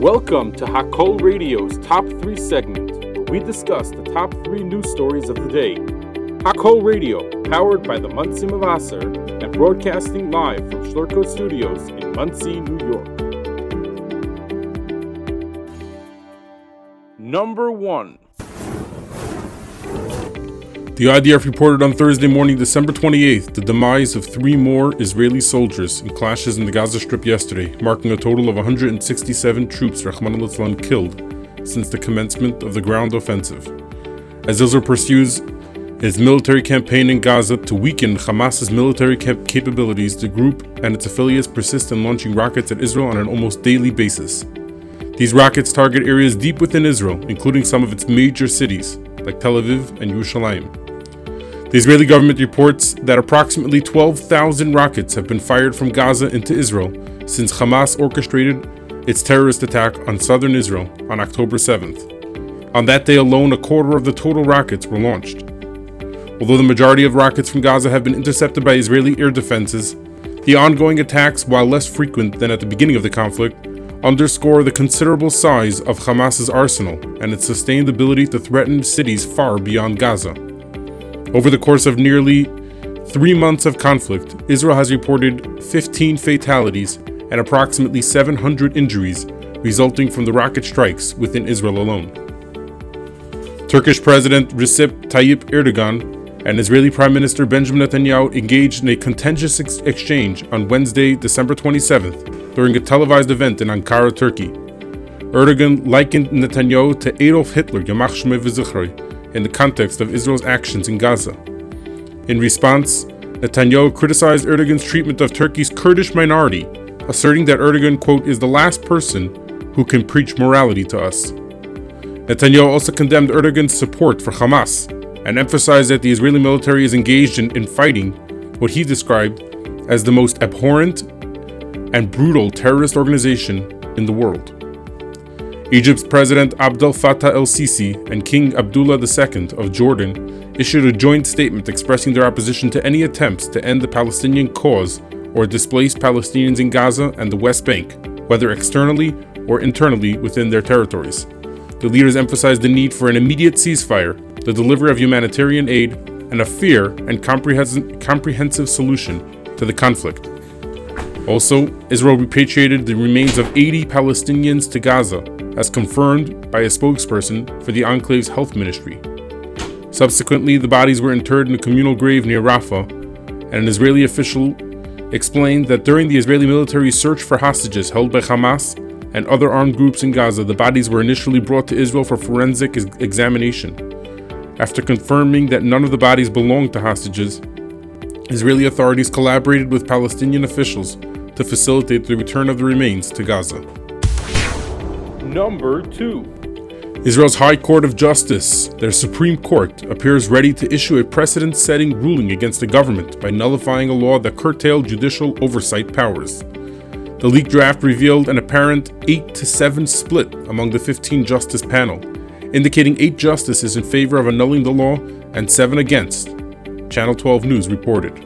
Welcome to Hakol Radio's Top 3 segment, where we discuss the top 3 news stories of the day. Hakol Radio, powered by the Monsey Mavasser and broadcasting live from Schlurko Studios in Monsey, New York. Number 1 The IDF reported on Thursday morning, December 28th, the demise of three more Israeli soldiers in clashes in the Gaza Strip yesterday, marking a total of 167 troops Rahman al killed since the commencement of the ground offensive. As Israel pursues its military campaign in Gaza to weaken Hamas's military cap- capabilities, the group and its affiliates persist in launching rockets at Israel on an almost daily basis. These rockets target areas deep within Israel, including some of its major cities, like Tel Aviv and Yerushalayim. The Israeli government reports that approximately 12,000 rockets have been fired from Gaza into Israel since Hamas orchestrated its terrorist attack on southern Israel on October 7th. On that day alone, a quarter of the total rockets were launched. Although the majority of rockets from Gaza have been intercepted by Israeli air defenses, the ongoing attacks, while less frequent than at the beginning of the conflict, underscore the considerable size of Hamas's arsenal and its sustained ability to threaten cities far beyond Gaza. Over the course of nearly three months of conflict, Israel has reported 15 fatalities and approximately 700 injuries resulting from the rocket strikes within Israel alone. Turkish President Recep Tayyip Erdogan and Israeli Prime Minister Benjamin Netanyahu engaged in a contentious ex- exchange on Wednesday, December 27th, during a televised event in Ankara, Turkey. Erdogan likened Netanyahu to Adolf Hitler, Yamach Shmei in the context of Israel's actions in Gaza. In response, Netanyahu criticized Erdogan's treatment of Turkey's Kurdish minority, asserting that Erdogan, quote, is the last person who can preach morality to us. Netanyahu also condemned Erdogan's support for Hamas and emphasized that the Israeli military is engaged in, in fighting what he described as the most abhorrent and brutal terrorist organization in the world. Egypt's President Abdel Fattah el Sisi and King Abdullah II of Jordan issued a joint statement expressing their opposition to any attempts to end the Palestinian cause or displace Palestinians in Gaza and the West Bank, whether externally or internally within their territories. The leaders emphasized the need for an immediate ceasefire, the delivery of humanitarian aid, and a fair and comprehensive solution to the conflict. Also, Israel repatriated the remains of 80 Palestinians to Gaza as confirmed by a spokesperson for the Enclave's health ministry. Subsequently, the bodies were interred in a communal grave near Rafah, and an Israeli official explained that during the Israeli military search for hostages held by Hamas and other armed groups in Gaza, the bodies were initially brought to Israel for forensic examination. After confirming that none of the bodies belonged to hostages, Israeli authorities collaborated with Palestinian officials to facilitate the return of the remains to Gaza. Number 2. Israel's High Court of Justice, their Supreme Court, appears ready to issue a precedent setting ruling against the government by nullifying a law that curtailed judicial oversight powers. The leaked draft revealed an apparent 8 to 7 split among the 15 justice panel, indicating 8 justices in favor of annulling the law and 7 against, Channel 12 News reported.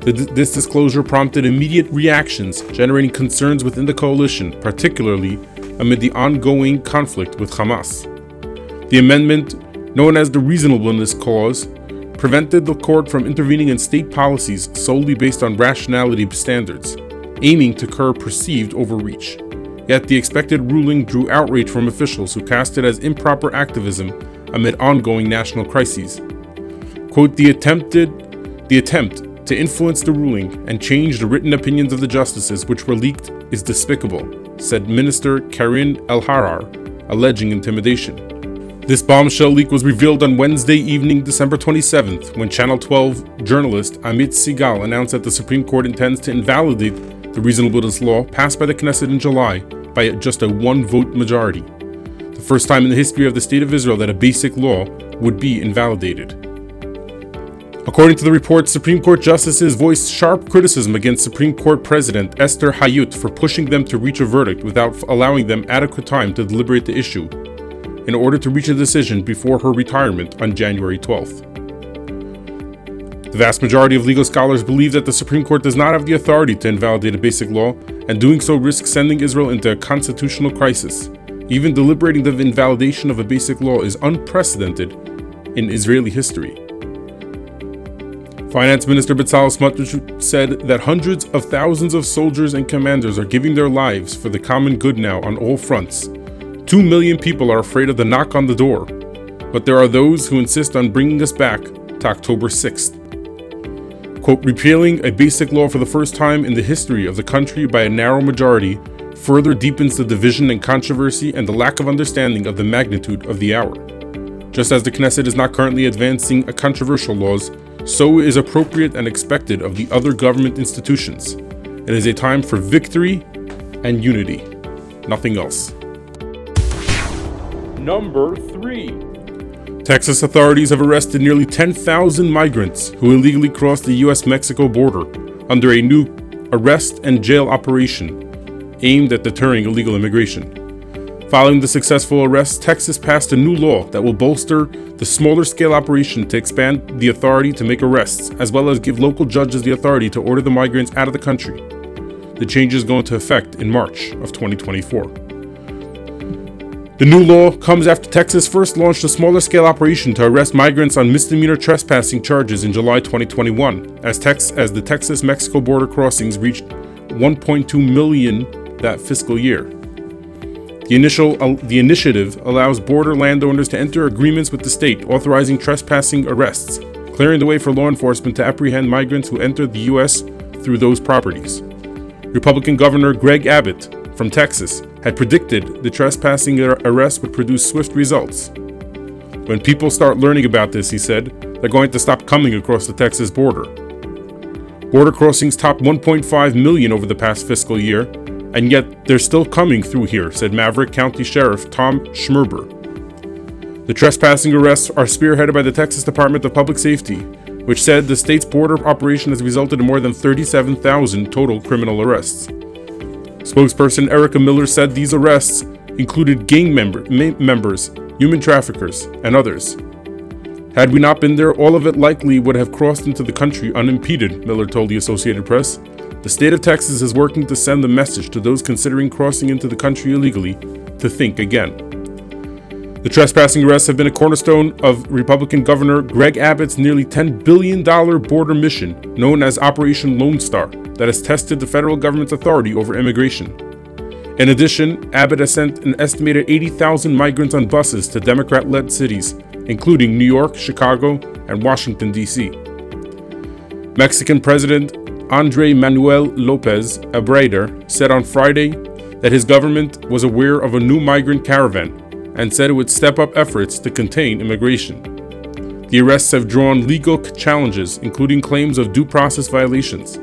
This disclosure prompted immediate reactions, generating concerns within the coalition, particularly amid the ongoing conflict with Hamas. The amendment, known as the Reasonableness Clause, prevented the court from intervening in state policies solely based on rationality standards, aiming to curb perceived overreach. Yet the expected ruling drew outrage from officials who cast it as improper activism amid ongoing national crises. Quote, the attempted the attempt to influence the ruling and change the written opinions of the justices which were leaked is despicable, said Minister Karine Elharrar, alleging intimidation. This bombshell leak was revealed on Wednesday evening, December 27th, when Channel 12 journalist Amit Segal announced that the Supreme Court intends to invalidate the reasonableness law passed by the Knesset in July by just a one vote majority. The first time in the history of the State of Israel that a basic law would be invalidated. According to the report, Supreme Court justices voiced sharp criticism against Supreme Court President Esther Hayut for pushing them to reach a verdict without allowing them adequate time to deliberate the issue in order to reach a decision before her retirement on January 12th. The vast majority of legal scholars believe that the Supreme Court does not have the authority to invalidate a basic law, and doing so risks sending Israel into a constitutional crisis. Even deliberating the invalidation of a basic law is unprecedented in Israeli history. Finance Minister Bezalel Smotrich said that hundreds of thousands of soldiers and commanders are giving their lives for the common good now on all fronts. Two million people are afraid of the knock on the door, but there are those who insist on bringing us back to October 6th. Quote, repealing a basic law for the first time in the history of the country by a narrow majority further deepens the division and controversy and the lack of understanding of the magnitude of the hour. Just as the Knesset is not currently advancing a controversial laws, so is appropriate and expected of the other government institutions. It is a time for victory and unity, nothing else. Number 3. Texas authorities have arrested nearly 10,000 migrants who illegally crossed the US Mexico border under a new arrest and jail operation aimed at deterring illegal immigration. Following the successful arrest, Texas passed a new law that will bolster the smaller scale operation to expand the authority to make arrests, as well as give local judges the authority to order the migrants out of the country. The changes go into effect in March of 2024. The new law comes after Texas first launched a smaller scale operation to arrest migrants on misdemeanor trespassing charges in July 2021, as, Tex- as the Texas Mexico border crossings reached 1.2 million that fiscal year. The, initial, uh, the initiative allows border landowners to enter agreements with the state authorizing trespassing arrests, clearing the way for law enforcement to apprehend migrants who enter the U.S. through those properties. Republican Governor Greg Abbott from Texas had predicted the trespassing arrest would produce swift results. When people start learning about this, he said, they're going to stop coming across the Texas border. Border crossings topped 1.5 million over the past fiscal year, and yet they're still coming through here, said Maverick County Sheriff Tom Schmerber. The trespassing arrests are spearheaded by the Texas Department of Public Safety, which said the state's border operation has resulted in more than 37,000 total criminal arrests. Spokesperson Erica Miller said these arrests included gang member, members, human traffickers, and others. Had we not been there, all of it likely would have crossed into the country unimpeded, Miller told the Associated Press. The state of Texas is working to send the message to those considering crossing into the country illegally to think again. The trespassing arrests have been a cornerstone of Republican Governor Greg Abbott's nearly $10 billion border mission, known as Operation Lone Star, that has tested the federal government's authority over immigration. In addition, Abbott has sent an estimated 80,000 migrants on buses to Democrat led cities, including New York, Chicago, and Washington, D.C. Mexican President Andre Manuel Lopez a Obrador said on Friday that his government was aware of a new migrant caravan and said it would step up efforts to contain immigration. The arrests have drawn legal challenges, including claims of due process violations.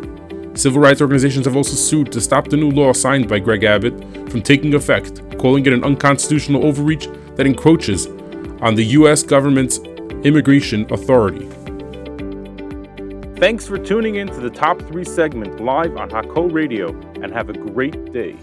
Civil rights organizations have also sued to stop the new law signed by Greg Abbott from taking effect, calling it an unconstitutional overreach that encroaches on the U.S. government's immigration authority. Thanks for tuning in to the Top 3 segment live on Hakol Radio and have a great day.